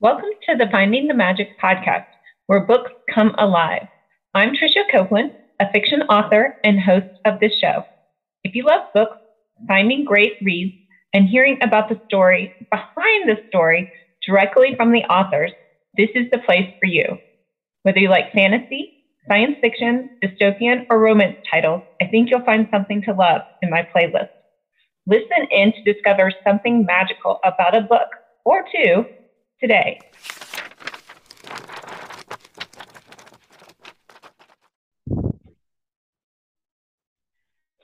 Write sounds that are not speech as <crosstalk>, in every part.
Welcome to the Finding the Magic podcast, where books come alive. I'm Tricia Copeland, a fiction author and host of this show. If you love books, finding great reads, and hearing about the story behind the story directly from the authors, this is the place for you. Whether you like fantasy, science fiction, dystopian, or romance titles, I think you'll find something to love in my playlist. Listen in to discover something magical about a book or two today.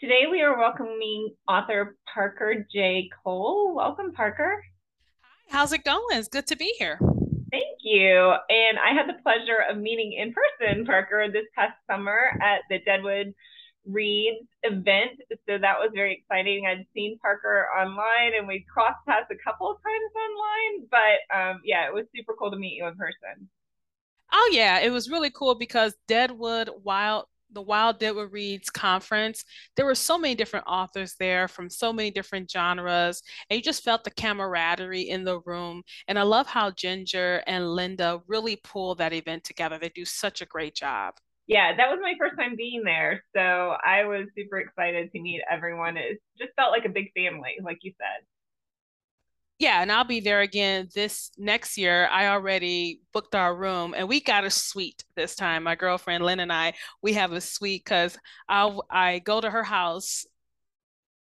Today we are welcoming author Parker J. Cole. Welcome, Parker. Hi, how's it going? It's good to be here. Thank you. And I had the pleasure of meeting in person, Parker, this past summer at the Deadwood Reads event. So that was very exciting. I'd seen Parker online and we crossed paths a couple of times online, but um, yeah, it was super cool to meet you in person. Oh yeah, it was really cool because Deadwood Wild the Wild Deadwood Reads conference, there were so many different authors there from so many different genres, and you just felt the camaraderie in the room. And I love how Ginger and Linda really pull that event together. They do such a great job yeah, that was my first time being there. So I was super excited to meet everyone. It just felt like a big family, like you said. Yeah, and I'll be there again this next year. I already booked our room and we got a suite this time. My girlfriend Lynn and I, we have a suite because I I go to her house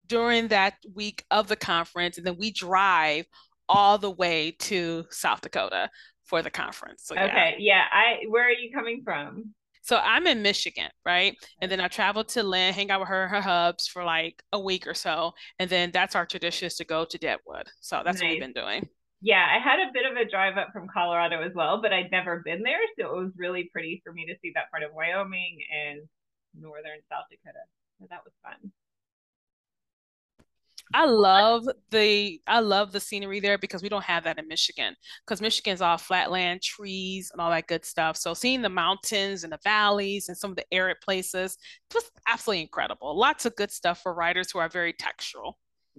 during that week of the conference and then we drive all the way to South Dakota for the conference. So, okay, yeah. yeah. I where are you coming from? So I'm in Michigan, right? And then I travel to Lynn, hang out with her, her hubs for like a week or so. And then that's our tradition is to go to Deadwood. So that's nice. what we've been doing. Yeah, I had a bit of a drive up from Colorado as well, but I'd never been there. So it was really pretty for me to see that part of Wyoming and northern South Dakota. So that was fun. I love the I love the scenery there because we don't have that in Michigan. Because Michigan's all flatland, trees, and all that good stuff. So seeing the mountains and the valleys and some of the arid places was absolutely incredible. Lots of good stuff for writers who are very textural.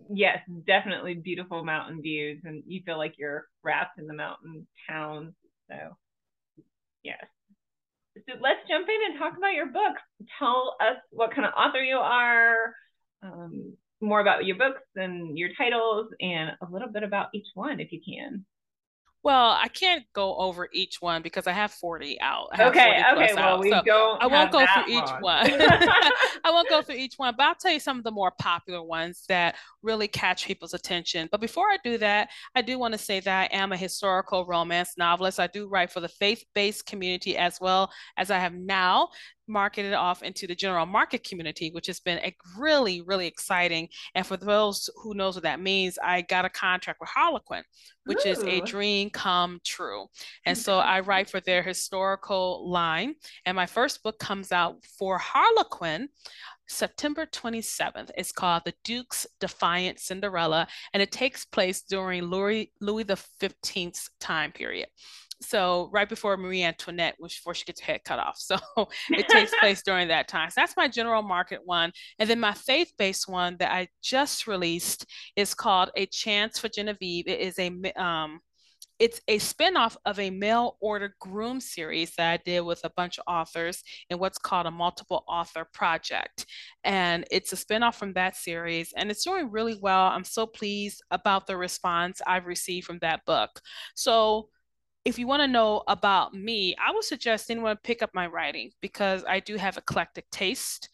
Yes, definitely beautiful mountain views, and you feel like you're wrapped in the mountain towns. So, yes. So let's jump in and talk about your book. Tell us what kind of author you are. Um, more about your books and your titles and a little bit about each one if you can. Well, I can't go over each one because I have 40 out. Have okay, 40 okay. Well, out. we so don't I won't go through each one. <laughs> <laughs> I won't go through each one, but I'll tell you some of the more popular ones that really catch people's attention. But before I do that, I do want to say that I am a historical romance novelist. I do write for the faith-based community as well as I have now marketed off into the general market community, which has been a really, really exciting. And for those who knows what that means, I got a contract with Harlequin, which Ooh. is a dream come true. And so I write for their historical line. And my first book comes out for Harlequin September 27th. It's called The Duke's Defiant Cinderella, and it takes place during Louis, Louis the 15th's time period so right before Marie Antoinette, which before she gets her head cut off. So <laughs> it takes place during that time. So that's my general market one. And then my faith-based one that I just released is called A Chance for Genevieve. It is a um, it's a spinoff of a mail order groom series that I did with a bunch of authors in what's called a multiple author project. And it's a spinoff from that series, and it's doing really well. I'm so pleased about the response I've received from that book. So if you want to know about me, I would suggest anyone pick up my writing because I do have eclectic taste.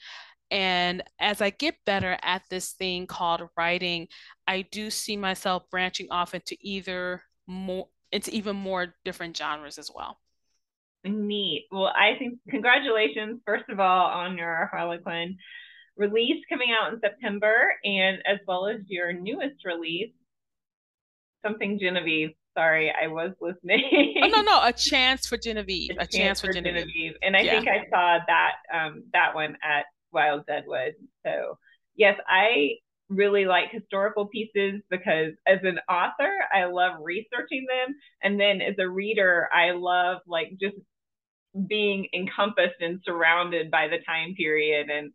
And as I get better at this thing called writing, I do see myself branching off into either more into even more different genres as well. Neat. Well, I think congratulations, first of all, on your Harlequin release coming out in September, and as well as your newest release, Something Genevieve. Sorry, I was listening. oh no, no, a <laughs> chance for Genevieve. A, a chance, chance, for, Genevieve. Genevieve. And I yeah. think I saw that um that one at Wild Deadwood. So yes, I really like historical pieces because as an author, I love researching them. And then as a reader, I love like just being encompassed and surrounded by the time period. And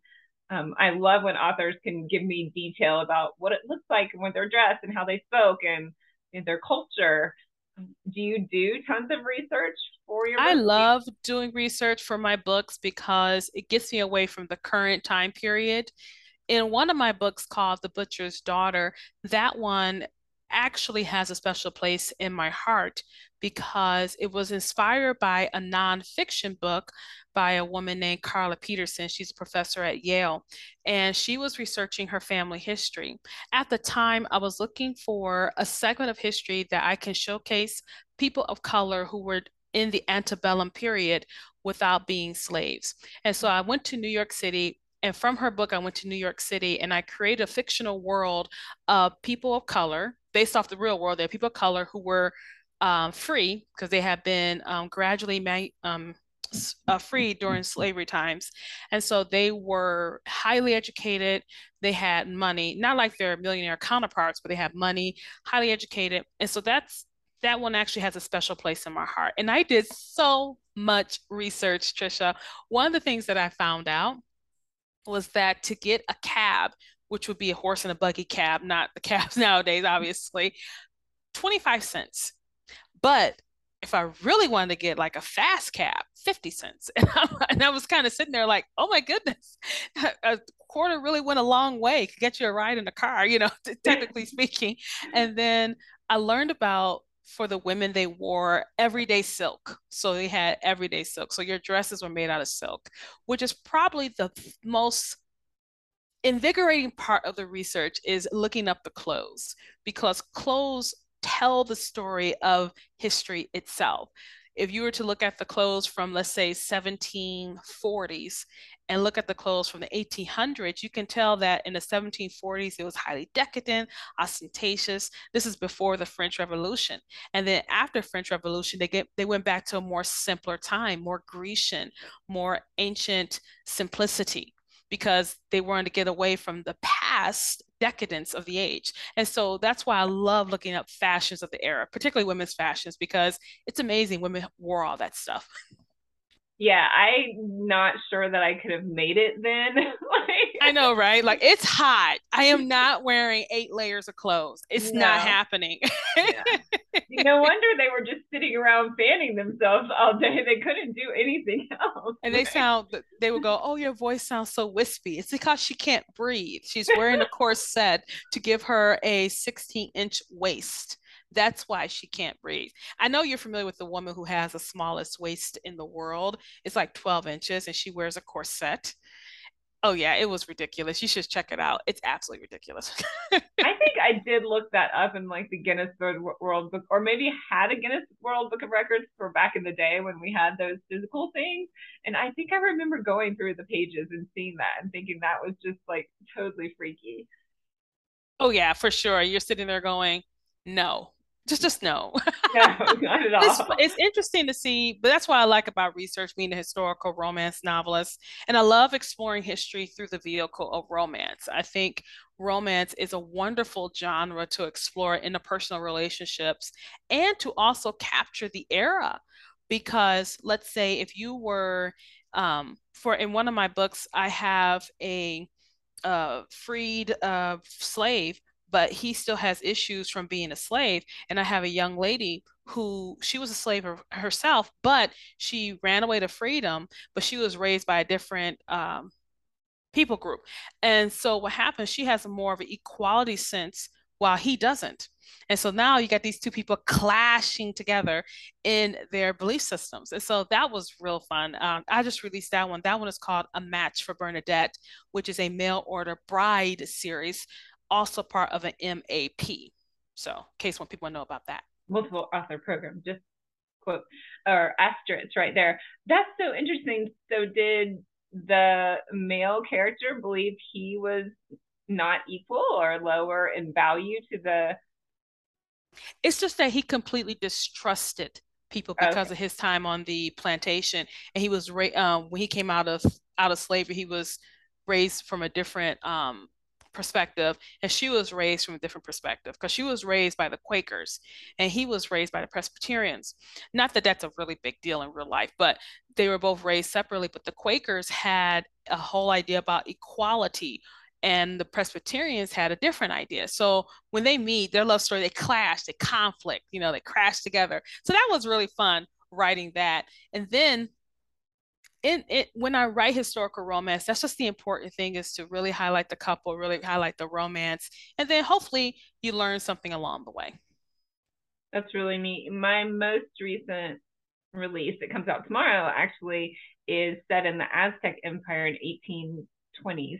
um, I love when authors can give me detail about what it looks like and what they're dressed and how they spoke and their culture. do you do tons of research for your I love doing research for my books because it gets me away from the current time period. In one of my books called The Butcher's Daughter, that one actually has a special place in my heart because it was inspired by a nonfiction book by a woman named Carla Peterson. She's a professor at Yale, and she was researching her family history. At the time, I was looking for a segment of history that I can showcase people of color who were in the antebellum period without being slaves. And so I went to New York City and from her book, I went to New York City and I created a fictional world of people of color based off the real world. There are people of color who were um, free because they had been um, gradually um, uh, free during slavery times. And so they were highly educated. They had money, not like their millionaire counterparts, but they had money, highly educated. And so that's that one actually has a special place in my heart. And I did so much research, Tricia. One of the things that I found out was that to get a cab, which would be a horse and a buggy cab, not the <laughs> cabs nowadays, obviously, 25 cents. But if I really wanted to get like a fast cab, 50 cents. <laughs> And, and I was kind of sitting there like, oh my goodness, <laughs> a quarter really went a long way. Could get you a ride in a car, you know, technically speaking. And then I learned about for the women, they wore everyday silk. So they had everyday silk. So your dresses were made out of silk, which is probably the most invigorating part of the research is looking up the clothes because clothes tell the story of history itself. If you were to look at the clothes from, let's say, 1740s and look at the clothes from the 1800s, you can tell that in the 1740s, it was highly decadent, ostentatious. This is before the French Revolution. And then after French Revolution, they get they went back to a more simpler time, more Grecian, more ancient simplicity because they wanted to get away from the past decadence of the age. And so that's why I love looking up fashions of the era, particularly women's fashions, because it's amazing women wore all that stuff. yeah, I'm not sure that I could have made it then. <laughs> like, I know, right? Like it's hot. I am not wearing eight layers of clothes. It's no. not happening. yeah. <laughs> No wonder they were just sitting around fanning themselves all day. They couldn't do anything else. And they sound they would go, Oh, your voice sounds so wispy. It's because she can't breathe. She's wearing a corset to give her a 16 inch waist. That's why she can't breathe. I know you're familiar with the woman who has the smallest waist in the world. It's like 12 inches and she wears a corset. Oh yeah, it was ridiculous. You should check it out. It's absolutely ridiculous. <laughs> I think I did look that up in like the Guinness World Book, or maybe had a Guinness World Book of Records for back in the day when we had those physical things. And I think I remember going through the pages and seeing that and thinking that was just like totally freaky. Oh yeah, for sure. You're sitting there going, no, just just no. <laughs> no, not at all. It's, it's, interesting to see, but that's what I like about research being a historical romance novelist. And I love exploring history through the vehicle of romance. I think romance is a wonderful genre to explore interpersonal relationships and to also capture the era. Because let's say if you were um, for in one of my books, I have a uh, freed uh, slave but he still has issues from being a slave. And I have a young lady who she was a slave herself, but she ran away to freedom, but she was raised by a different um, people group. And so what happens, she has more of an equality sense while he doesn't. And so now you got these two people clashing together in their belief systems. And so that was real fun. Um, I just released that one. That one is called A Match for Bernadette, which is a mail order bride series also part of an MAP. So, in case when people know about that. Multiple author program, just quote or asterisk right there. That's so interesting. So, did the male character believe he was not equal or lower in value to the? It's just that he completely distrusted people because okay. of his time on the plantation, and he was uh, when he came out of out of slavery, he was raised from a different um, perspective and she was raised from a different perspective because she was raised by the quakers and he was raised by the presbyterians not that that's a really big deal in real life but they were both raised separately but the quakers had a whole idea about equality and the Presbyterians had a different idea. So when they meet, their love story, they clash, they conflict, you know, they crash together. So that was really fun writing that. And then in it when I write historical romance, that's just the important thing is to really highlight the couple, really highlight the romance, and then hopefully you learn something along the way. That's really neat. My most recent release that comes out tomorrow actually is set in the Aztec Empire in 1820s.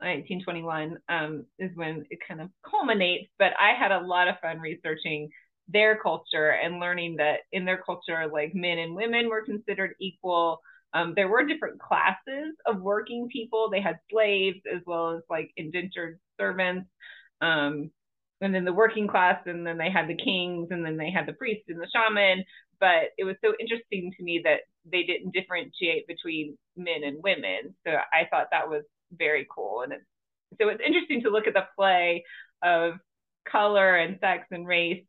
1921 um, is when it kind of culminates. But I had a lot of fun researching their culture and learning that in their culture, like men and women were considered equal. Um, there were different classes of working people. They had slaves as well as like indentured servants. Um, and then the working class, and then they had the kings, and then they had the priests and the shaman. But it was so interesting to me that they didn't differentiate between men and women. So I thought that was very cool. And it's, so it's interesting to look at the play of color and sex and race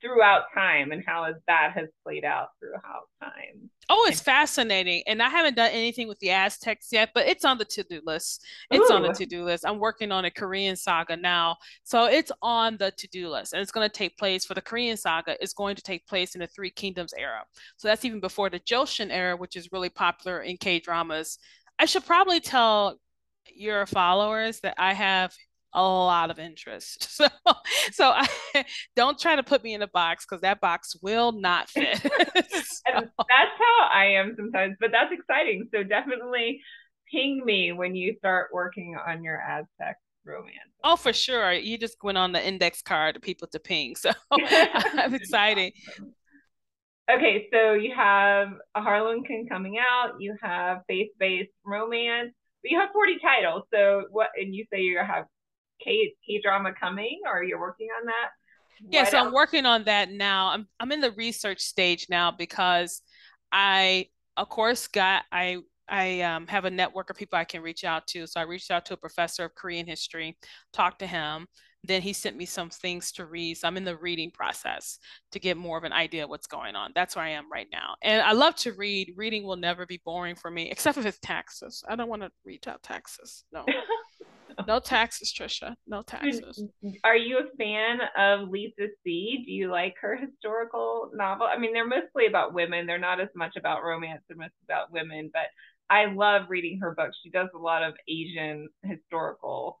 throughout time and how that has played out throughout time. Oh, it's fascinating. And I haven't done anything with the Aztecs yet, but it's on the to-do list. It's Ooh. on the to-do list. I'm working on a Korean saga now. So it's on the to-do list. And it's going to take place for the Korean saga, it's going to take place in the Three Kingdoms era. So that's even before the Joseon era, which is really popular in K-dramas. I should probably tell your followers that I have a lot of interest. <laughs> So so I <laughs> don't try to put me in a box because that box will not <laughs> fit. so. That's how I am sometimes, but that's exciting. So definitely ping me when you start working on your Aztec romance. Oh, for sure. You just went on the index card to people to ping. So I'm excited. Awesome. Okay, so you have a Harlan Harlequin coming out, you have faith-based romance, but you have 40 titles. So what and you say you have K K drama coming or you're working on that? Yes, yeah, so I'm working on that now. I'm I'm in the research stage now because I of course got I I um, have a network of people I can reach out to. So I reached out to a professor of Korean history, talked to him. Then he sent me some things to read. So I'm in the reading process to get more of an idea of what's going on. That's where I am right now. And I love to read. Reading will never be boring for me, except if it's taxes. I don't want to read out taxes. No. <laughs> no taxes, Tricia. No taxes. Are you a fan of Lisa See? Do you like her historical novel? I mean, they're mostly about women. They're not as much about romance. They're mostly about women. But I love reading her books. She does a lot of Asian historical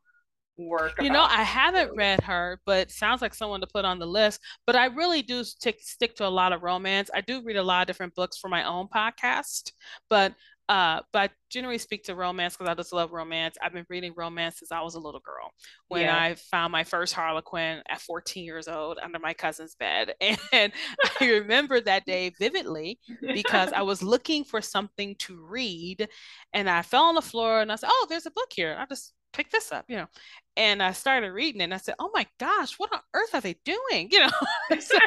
work. You know, I haven't read her, but sounds like someone to put on the list. But I really do stick stick to a lot of romance. I do read a lot of different books for my own podcast, but uh, but I generally speak to romance because I just love romance. I've been reading romance since I was a little girl. When yeah. I found my first Harlequin at 14 years old under my cousin's bed. <laughs> And I remember that day vividly because I was looking for something to read and I fell on the floor and I said, Oh, there's a book here. I just pick this up, you know. <laughs> And I started reading it and I said, Oh my gosh, what on earth are they doing? <laughs> You know, <laughs> so,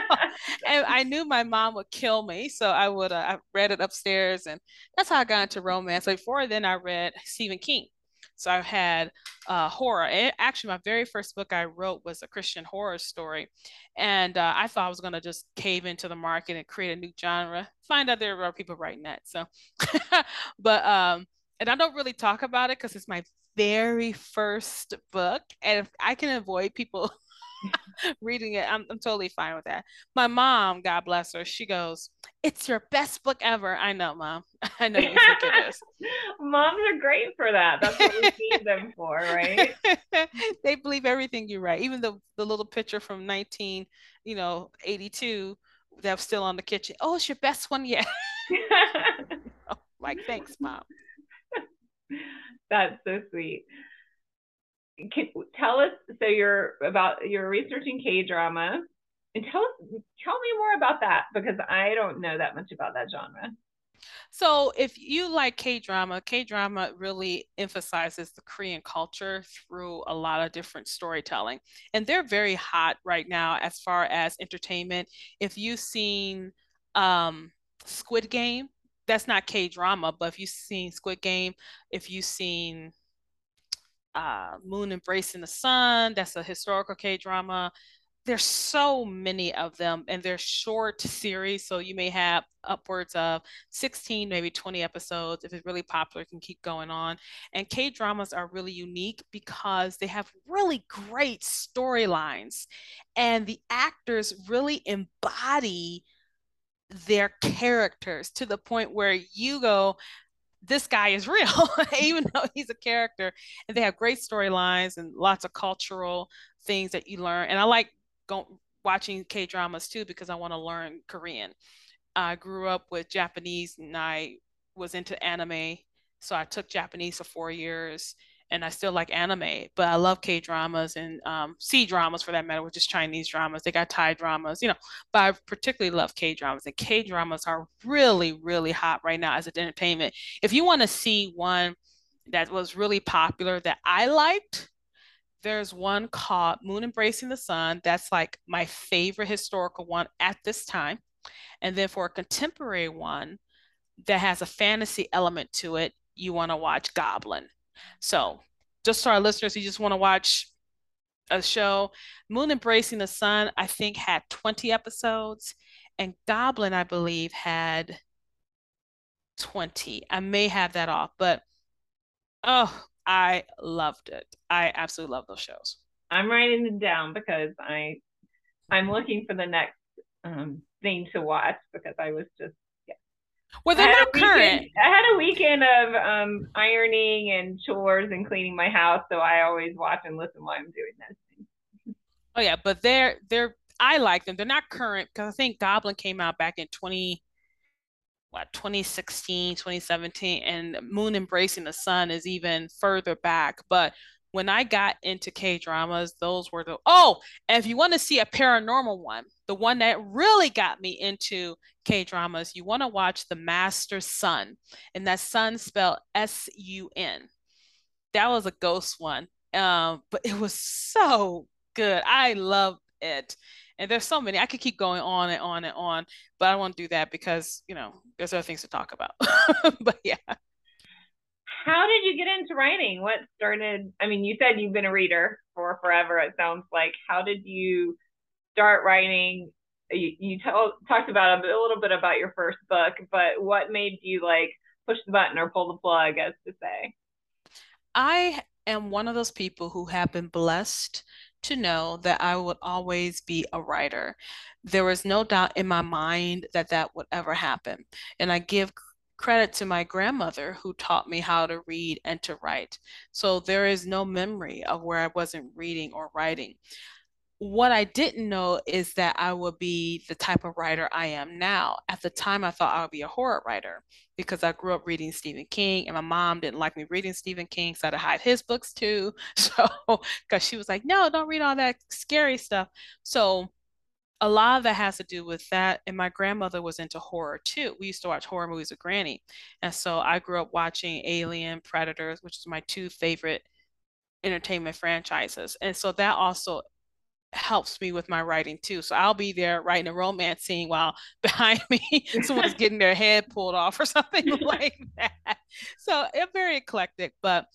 and I knew my mom would kill me. So I would, uh, I read it upstairs and that's how I got into romance. Before then, I read Stephen King. So I've had uh, horror. And actually, my very first book I wrote was a Christian horror story. And uh, I thought I was going to just cave into the market and create a new genre. Find out there were people writing that. So, but, um, and I don't really talk about it because it's my very first book. And if I can avoid people <laughs> reading it, I'm, I'm totally fine with that. My mom, God bless her, she goes, It's your best book ever. I know, mom. <laughs> I know you think it is. Moms are great for that. That's what we need them for, right? <laughs> they believe everything you write, even the, the little picture from 19, you know, 82 that's still on the kitchen. Oh, it's your best one yet. like, thanks, mom. That's so sweet. Can, tell us so you're about you're researching K drama and tell us tell me more about that because I don't know that much about that genre. So, if you like K drama, K drama really emphasizes the Korean culture through a lot of different storytelling. And they're very hot right now as far as entertainment. If you've seen um, Squid Game, that's not K drama, but if you've seen Squid Game, if you've seen uh, Moon Embracing the Sun, that's a historical K drama. there's so many of them and they're short series so you may have upwards of 16 maybe 20 episodes if it's really popular it can keep going on and k dramas are really unique because they have really great storylines and the actors really embody their characters to the point where you go this guy is real, <laughs> even though he's a character. And they have great storylines and lots of cultural things that you learn. And I like going watching K dramas too because I want to learn Korean. I grew up with Japanese and I was into anime, so I took Japanese for four years. And I still like anime, but I love K dramas and um, C dramas for that matter, which is Chinese dramas. They got Thai dramas, you know, but I particularly love K dramas. And K dramas are really, really hot right now as an entertainment. If you want to see one that was really popular that I liked, there's one called Moon Embracing the Sun. That's like my favorite historical one at this time. And then for a contemporary one that has a fantasy element to it, you want to watch Goblin. So, just to our listeners who just want to watch a show, Moon Embracing the Sun, I think, had 20 episodes, and Goblin, I believe, had 20. I may have that off, but oh, I loved it. I absolutely love those shows. I'm writing them down because I I'm looking for the next um, thing to watch because I was just. Well, they're not current. I had a weekend of um, ironing and chores and cleaning my house, so I always watch and listen while I'm doing those things. Oh yeah, but they're they're I like them. They're not current because I think Goblin came out back in 20 what 2016 2017 and moon embracing the sun is even further back but when i got into k dramas those were the oh if you want to see a paranormal one the one that really got me into k dramas you want to watch the master sun and that sun spelled s-u-n that was a ghost one um, but it was so good. I loved it. And there's so many i could keep going on and on and on but i won't do that because you know there's other things to talk about. <laughs> But yeah how did you get into writing what started i mean you said you've been a reader for forever it sounds like how did you start writing you, you tell, talked about a, a little bit about your first book but what made you like push the button or pull the plug as to say i am one of those people who have been blessed to know that I would always be a writer. There was no doubt in my mind that that would ever happen. And I give credit to my grandmother who taught me how to read and to write. So there is no memory of where I wasn't reading or writing what I didn't know is that I would be the type of writer I am now. At the time, I thought I would be a horror writer because I grew up reading Stephen King, and my mom didn't like me reading Stephen King, so I had to hide his books too. <laughs> So, because she was like, no, don't read all that scary stuff. So, a lot of that has to do with that. And my grandmother was into horror too. We used to watch horror movies with Granny. And so I grew up watching Alien, Predators, which is my two favorite entertainment franchises. And so that also helps me with my writing too. So I'll be there writing a romance scene while <laughs> behind me someone's getting their head pulled off or <laughs> something like that. So it's very eclectic. But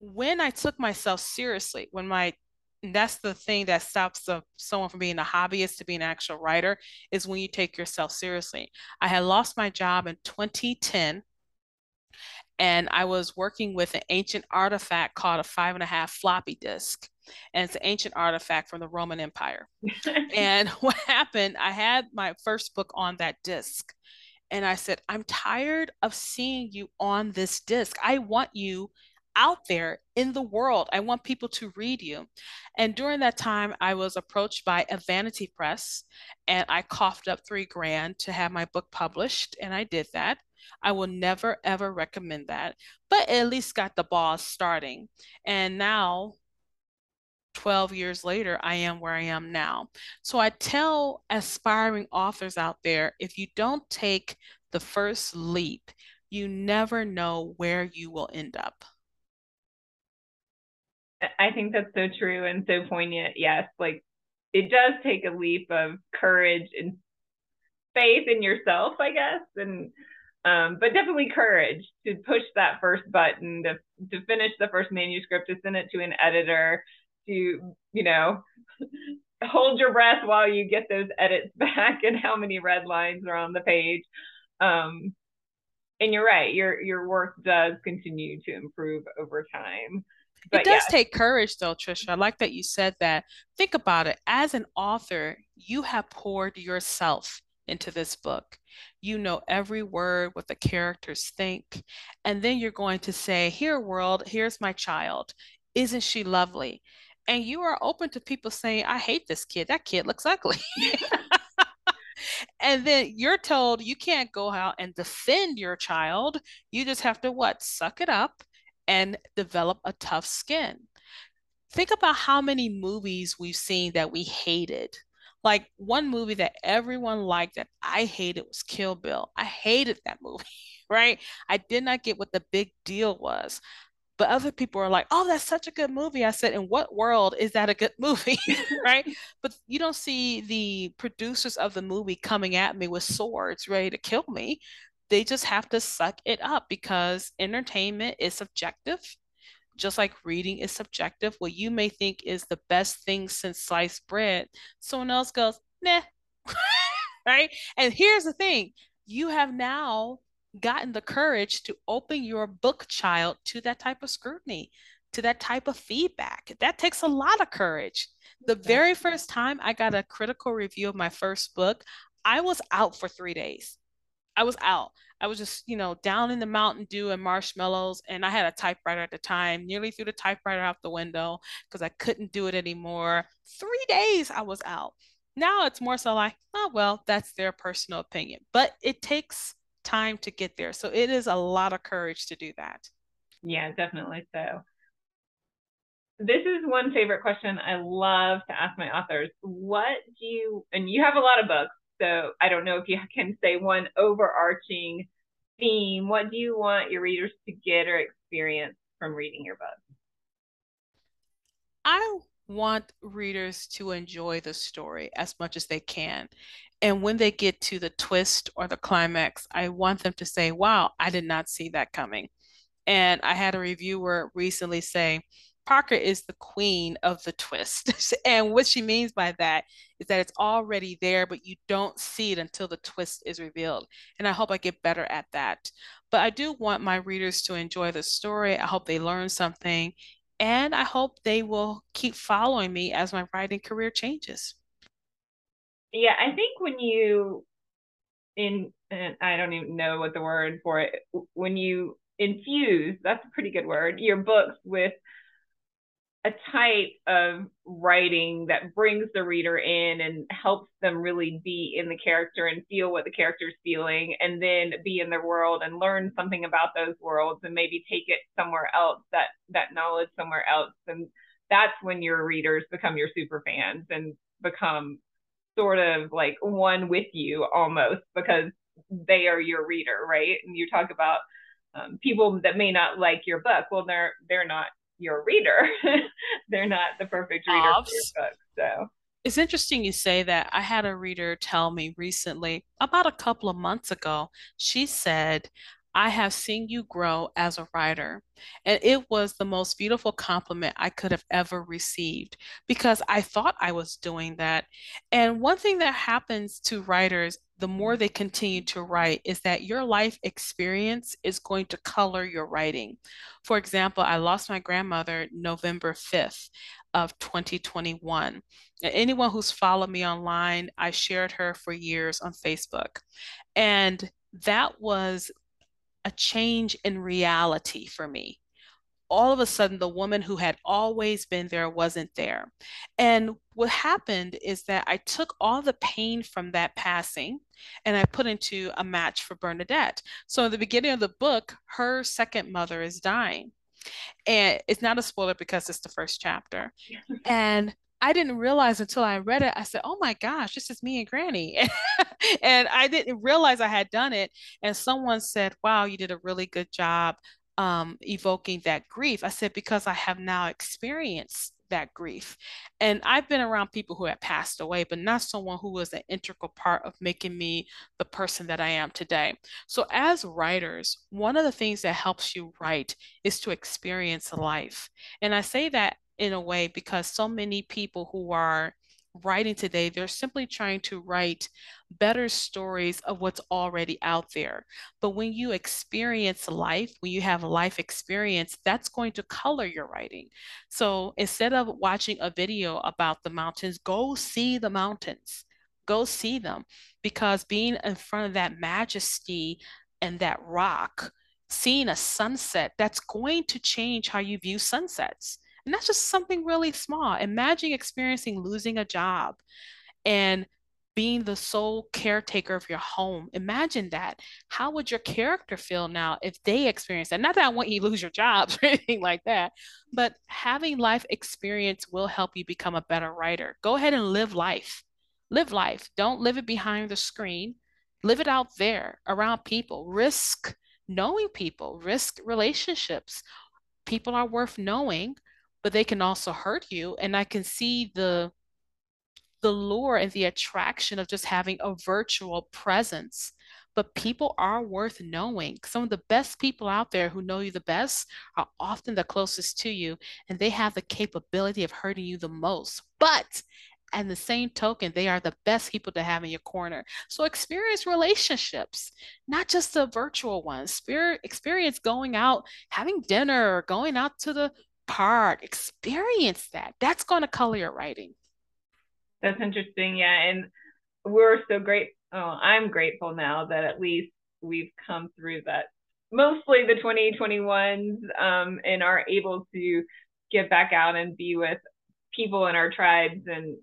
when I took myself seriously, when my that's the thing that stops the, someone from being a hobbyist to being an actual writer is when you take yourself seriously. I had lost my job in 2010 and I was working with an ancient artifact called a five and a half floppy disk and it's an ancient artifact from the Roman Empire. <laughs> and <laughs> what happened, I had my first book on that disc. And I said, I'm tired of seeing you on this disc. I want you out there in the world. I want people to read you. And during that time, I was approached by a vanity press and I coughed up three grand to have my book published. And I did that. I will never, ever recommend that, but at least got the ball starting. And now 12 years later, I am where I am now. So I tell aspiring authors out there if you don't take the first leap, you never know where you will end up. I think that's so true and so poignant. Yes, like it does take a leap of courage and faith in yourself, I guess, and um, but definitely courage to push that first button to to finish the first manuscript to send it to an editor to you know <laughs> hold your breath while you get those edits <laughs> back and how many red lines are on the page. Um, and you're right, your your work does continue to improve over time. But it does yeah. take courage though, Tricia. I like that you said that. Think about it. As an author, you have poured yourself into this book. You know every word, what the characters think. And then you're going to say, Here, world, here's my child. Isn't she lovely? And you are open to people saying, I hate this kid. That kid looks ugly. <laughs> and then you're told you can't go out and defend your child. You just have to what? Suck it up and develop a tough skin. Think about how many movies we've seen that we hated. Like one movie that everyone liked that I hated was Kill Bill. I hated that movie, <laughs> right? I did not get what the big deal was but other people are like, oh, that's such a good movie. I said, in what world is that a good <laughs> movie? <laughs> right. But you don't see the producers of the movie coming at me with swords ready to kill me. They just have to suck it up because entertainment is subjective. Just like reading is subjective, what you may think is the best thing since sliced bread, someone else goes, nah. <laughs> right. And here's the thing you have now gotten the courage to open your book child to that type of scrutiny, to that type of feedback. That takes a lot of courage. The very first time I got a critical review of my first book, I was out for three days. I was out. I was just, you know, down in the Mountain Dew and marshmallows. And I had a typewriter at the time, nearly threw the typewriter out the window because I couldn't do it anymore. Three days I was out. Now it's more so like, oh, well, that's their personal opinion. But it takes time to get there. So it is a lot of courage to do that. Yeah, definitely so. This is one favorite question I love to ask my authors. What do you, and you have a lot of books, so I don't know if you can say one overarching theme. What do you want your readers to get or experience from reading your book? I want readers to enjoy the story as much as they can. And when they get to the twist or the climax, I want them to say, wow, I did not see that coming. And I had a reviewer recently say, Parker is the queen of the twist. <laughs> and what she means by that is that it's already there, but you don't see it until the twist is revealed. And I hope I get better at that. But I do want my readers to enjoy the story. I hope they learn something. And I hope they will keep following me as my writing career changes yeah, I think when you in I don't even know what the word for it when you infuse that's a pretty good word your books with a type of writing that brings the reader in and helps them really be in the character and feel what the character is feeling and then be in their world and learn something about those worlds and maybe take it somewhere else that that knowledge somewhere else and that's when your readers become your super fans and become sort of like one with you almost because they are your reader, right? And you talk about um, people that may not like your book. Well, they're they're not your reader. <laughs> they're not the perfect reader for your book. So it's interesting you say that. I had a reader tell me recently, about a couple of months ago, she said, I have seen you grow as a writer. And it was the most beautiful compliment I could have ever received because I thought I was doing that. And one thing that happens to writers the more they continue to write is that your life experience is going to color your writing. For example, I lost my grandmother November 5th of 2021. Anyone who's followed me online, I shared her for years on Facebook. And that was a change in reality for me. All of a sudden, the woman who had always been there wasn't there. And what happened is that I took all the pain from that passing and I put into a match for Bernadette. So, in the beginning of the book, her second mother is dying. And it's not a spoiler because it's the first chapter. and I didn't realize until I read it. I said, "Oh my gosh, this is me and Granny," <laughs> and I didn't realize I had done it. And someone said, "Wow, you did a really good job um, evoking that grief." I said, "Because I have now experienced that grief, and I've been around people who have passed away, but not someone who was an integral part of making me the person that I am today." So, as writers, one of the things that helps you write is to experience life, and I say that in a way because so many people who are writing today, they're simply trying to write better stories of what's already out there. But when you experience life, when you have a life experience, that's going to color your writing. So instead of watching a video about the mountains, go see the mountains. Go see them because being in front of that majesty and that rock, seeing a sunset, that's going to change how you view sunsets. And that's just something really small. Imagine experiencing losing a job and being the sole caretaker of your home. Imagine that. How would your character feel now if they experience that? Not that I want you to lose your jobs <laughs> or anything like that, but having life experience will help you become a better writer. Go ahead and live life. Live life. Don't live it behind the screen. Live it out there around people. Risk knowing people, risk relationships. People are worth knowing but they can also hurt you. And I can see the the lure and the attraction of just having a virtual presence. But people are worth knowing. Some of the best people out there who know you the best are often the closest to you, and they have the capability of hurting you the most. But and the same token, they are the best people to have in your corner. So experience relationships, not just the virtual ones. Spirit experience going out, having dinner, going out to the park, experience that. That's going to color your writing. That's interesting. Yeah. And we're so great. Oh, I'm grateful now that at least we've come through that, mostly the 2021s, um, and are able to get back out and be with people in our tribes and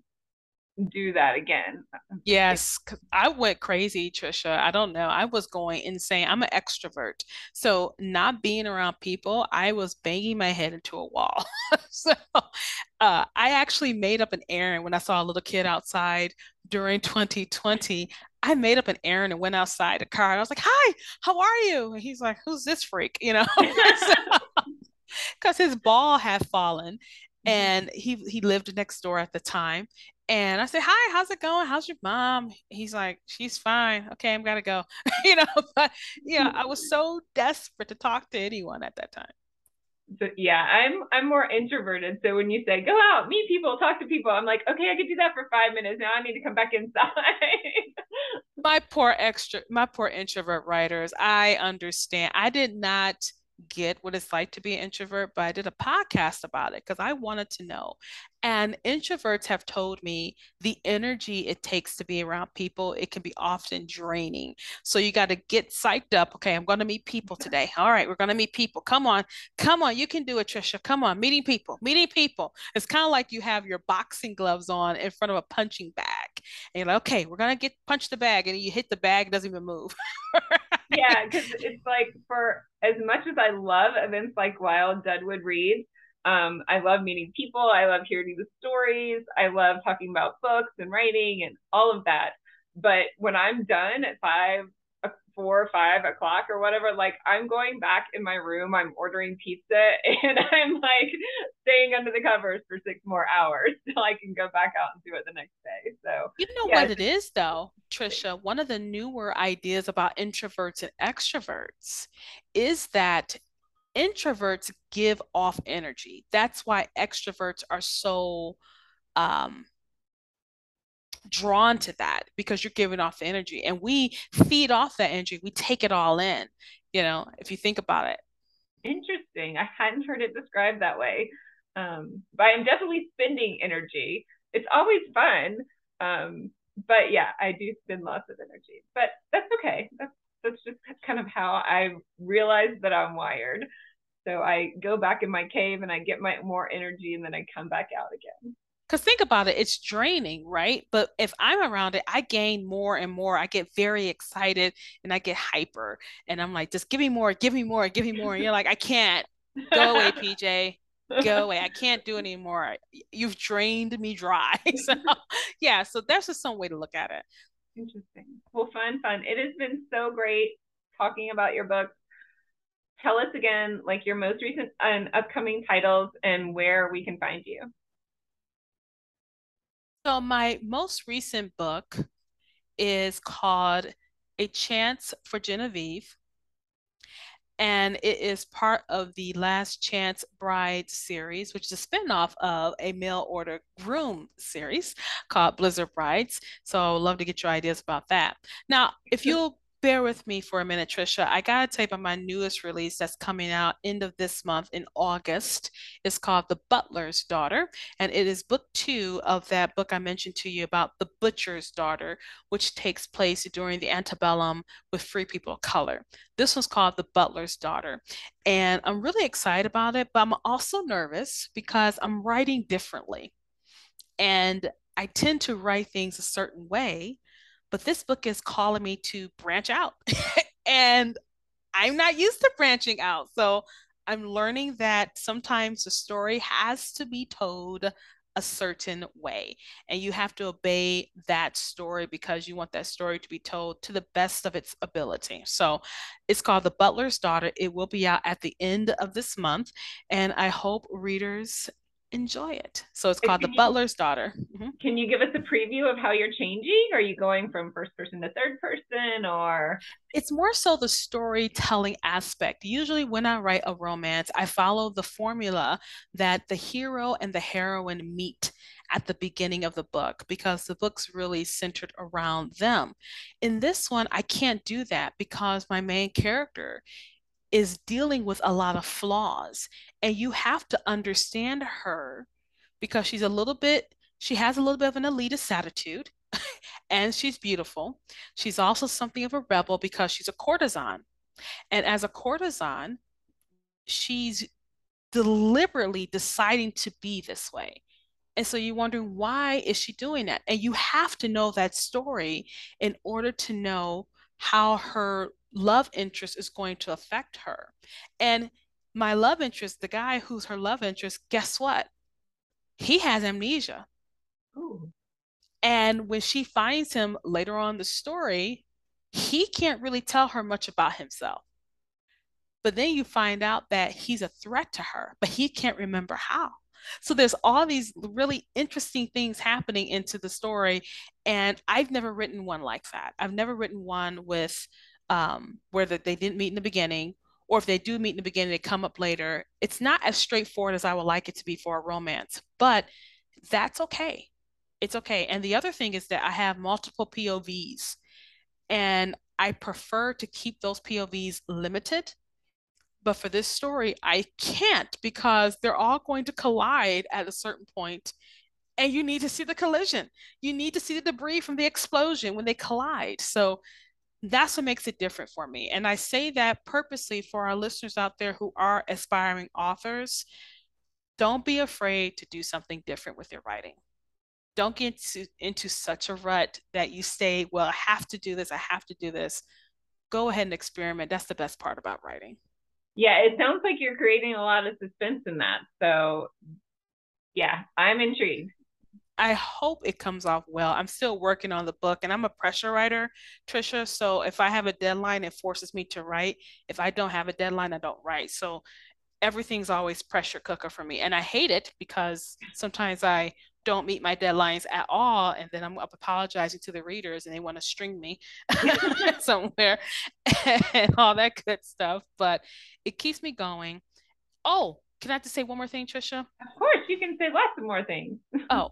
do that again. Yes, I went crazy, Tricia. I don't know. I was going insane. I'm an extrovert. So, not being around people, I was banging my head into a wall. <laughs> so, uh, I actually made up an errand when I saw a little kid outside during <laughs> 2020. I made up an errand and went outside the car. I was like, "Hi, how are you?" And he's like, "Who's this freak?" You know, <laughs> because his ball had fallen. Mm-hmm. and he he lived next door at the time and I said, Hi, how's it going? How's your mom? He's like, She's fine. Okay, I'm gotta go. <laughs> you know, but yeah, I was so desperate to talk to anyone at that time. So yeah, I'm I'm more introverted. So when you say go out, meet people, talk to people, I'm like, okay, I could do that for five minutes. Now I need to come back inside. <laughs> my poor extra my poor introvert writers. I understand. I did not get what it's like to be an introvert, but I did a podcast about it because I wanted to know. And introverts have told me the energy it takes to be around people, it can be often draining. So you got to get psyched up. Okay, I'm going to meet people today. All right, we're going to meet people. Come on. Come on. You can do it, Tricia. Come on. Meeting people. Meeting people. It's kind of like you have your boxing gloves on in front of a punching bag. And you're like, okay, we're going to get punch the bag. And you hit the bag, it doesn't even move. <laughs> yeah, because it's like for as much as I love events like Wild Deadwood Reads, um, I love meeting people. I love hearing the stories. I love talking about books and writing and all of that. But when I'm done at five, four or five o'clock or whatever, like I'm going back in my room, I'm ordering pizza <laughs> and I'm like staying under the covers for six more hours <laughs> till I can go back out and do it the next day. So you know yeah, what it is though, Tricia, one of the newer ideas about introverts and extroverts is that introverts give off energy. That's why extroverts are so um drawn to that because you're giving off the energy and we feed off that energy we take it all in you know if you think about it. Interesting. I hadn't heard it described that way. Um, but i'm definitely spending energy. It's always fun. Um, but yeah i do spend lots of energy. But that's okay. That's that's just kind of how i realized that i'm wired. So i go back in my cave and i get my more energy and then i come back out again because think about it, it's draining, right? But if I'm around it, I gain more and more. I get very excited and I get hyper. And I'm like, just give me more, give me more, give me more. And you're like, I can't. Go away, <laughs> PJ. Go away. I can't do anymore. You've drained me dry. <laughs> so yeah, so that's just some way to look at it. Interesting. Well, fun, fun. It has been so great talking about your book. Tell us again, like your most recent and upcoming titles and where we can find you. So, my most recent book is called A Chance for Genevieve. and it is part of the Last Chance Bride series, which is a spinoff of a mail order groom series called Blizzard Brides. So I would love to get your ideas about that. Now, if you'll bear with me for a minute, Tricia. I gotta tell you about my newest release that's coming out end of this month in August. It's called The Butler's Daughter, and it is book two of that book I mentioned to you about the butcher's daughter, which takes place during the antebellum with free people of color. This one's called The Butler's Daughter, and I'm really excited about it, but I'm also nervous because I'm writing differently, and I tend to write things a certain way but this book is calling me to branch out. <laughs> and I'm not used to branching out. So I'm learning that sometimes the story has to be told a certain way and you have to obey that story because you want that story to be told to the best of its ability so it's called the butler's daughter it will be out at the end of this month and i hope readers enjoy it. So it's called The you, Butler's Daughter. Mm-hmm. Can you give us a preview of how you're changing? Are you going from first person to third person or? It's more so the storytelling aspect. Usually, when I write a romance, I follow the formula that the hero and the heroine meet at the beginning of the book because the book's really centered around them. In this one, I can't do that because my main character is dealing with a lot of flaws and you have to understand her because she's a little bit she has a little bit of an elitist attitude <laughs> and she's beautiful. She's also something of a rebel because she's a courtesan. And as a courtesan she's deliberately deciding to be this way. And so you're wondering why is she doing that? And you have to know that story in order to know how her love interest is going to affect her. And my love interest, the guy who's her love interest, guess what? He has amnesia. Ooh. And when she finds him later on the story, he can't really tell her much about himself. But then you find out that he's a threat to her, but he can't remember how. So there's all these really interesting things happening into the story. And I've never written one like that. I've never written one with um, where the, they didn't meet in the beginning, or if they do meet in the beginning, they come up later. It's not as straightforward as I would like it to be for a romance, but that's okay. It's okay. And the other thing is that I have multiple POVs, and I prefer to keep those POVs limited. But for this story, I can't because they're all going to collide at a certain point and you need to see the collision. You need to see the debris from the explosion when they collide. So that's what makes it different for me. And I say that purposely for our listeners out there who are aspiring authors. Don't be afraid to do something different with your writing. Don't get into, into such a rut that you say, well, I have to do this, I have to do this. Go ahead and experiment. That's the best part about writing. Yeah, it sounds like you're creating a lot of suspense in that. So, yeah, I'm intrigued. I hope it comes off well. I'm still working on the book and I'm a pressure writer, Tricia. So if I have a deadline, it forces me to write. If I don't have a deadline, I don't write. So everything's always pressure cooker for me. And I hate it because sometimes I don't meet my deadlines at all. And then I'm apologizing to the readers and they want to string me <laughs> <laughs> somewhere and all that good stuff. But it keeps me going. Oh, can I just say one more thing, Tricia? Of course, you can say lots of more things. oh,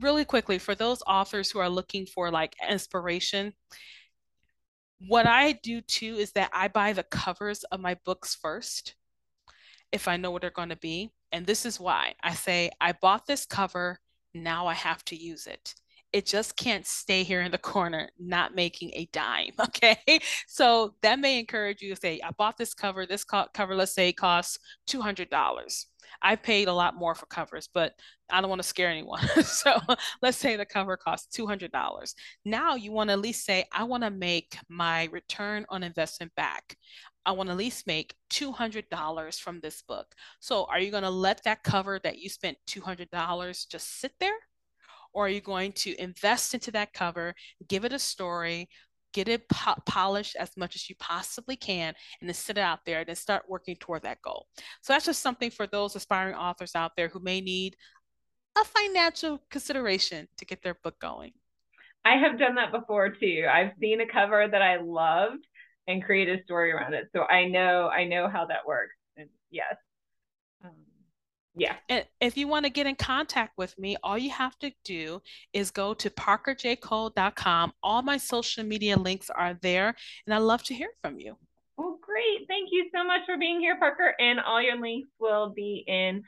really quickly for those authors who are looking for like inspiration what i do too is that i buy the covers of my books first if i know what they're going to be and this is why. I say i bought this cover now i have to use it. It just can't stay here in the corner not making a dime <laughs> okay? So that may encourage you to say i bought this cover this co- cover let's say costs $200 I paid a lot more for covers, but I don't want to scare anyone. <laughs> so let's say the cover costs $200. Now you want to at least say, I want to make my return on investment back. I want to at least make $200 from this book. So are you going to let that cover that you spent $200 just sit there? Or are you going to invest into that cover, give it a story, get it po- polished as much as you possibly can and then sit it out there and then start working toward that goal so that's just something for those aspiring authors out there who may need a financial consideration to get their book going i have done that before too i've seen a cover that i loved and create a story around it. So I know I know how that works. And yes. Um, yeah. And if you want to get in contact with me, all you have to do is go to parkerjcole.com. All my social media links are there, and I love to hear from you. Well, great. Thank you so much for being here, Parker. And all your links will be in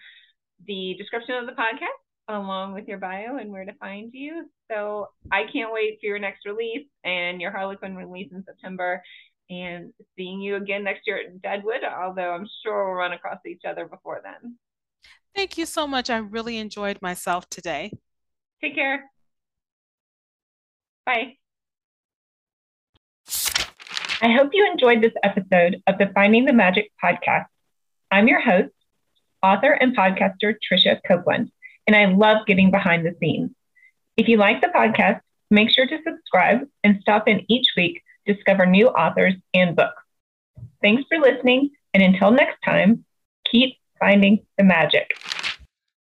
the description of the podcast along with your bio and where to find you. So I can't wait for your next release and your Harlequin release in September and seeing you again next year at Deadwood, although I'm sure we'll run across each other before then. Thank you so much. I really enjoyed myself today. Take care. Bye. I hope you enjoyed this episode of the Finding the Magic podcast. I'm your host, author and podcaster Tricia Copeland, and I love getting behind the scenes. If you like the podcast, make sure to subscribe and stop in each week discover new authors and books. Thanks for listening, and until next time, keep finding the magic.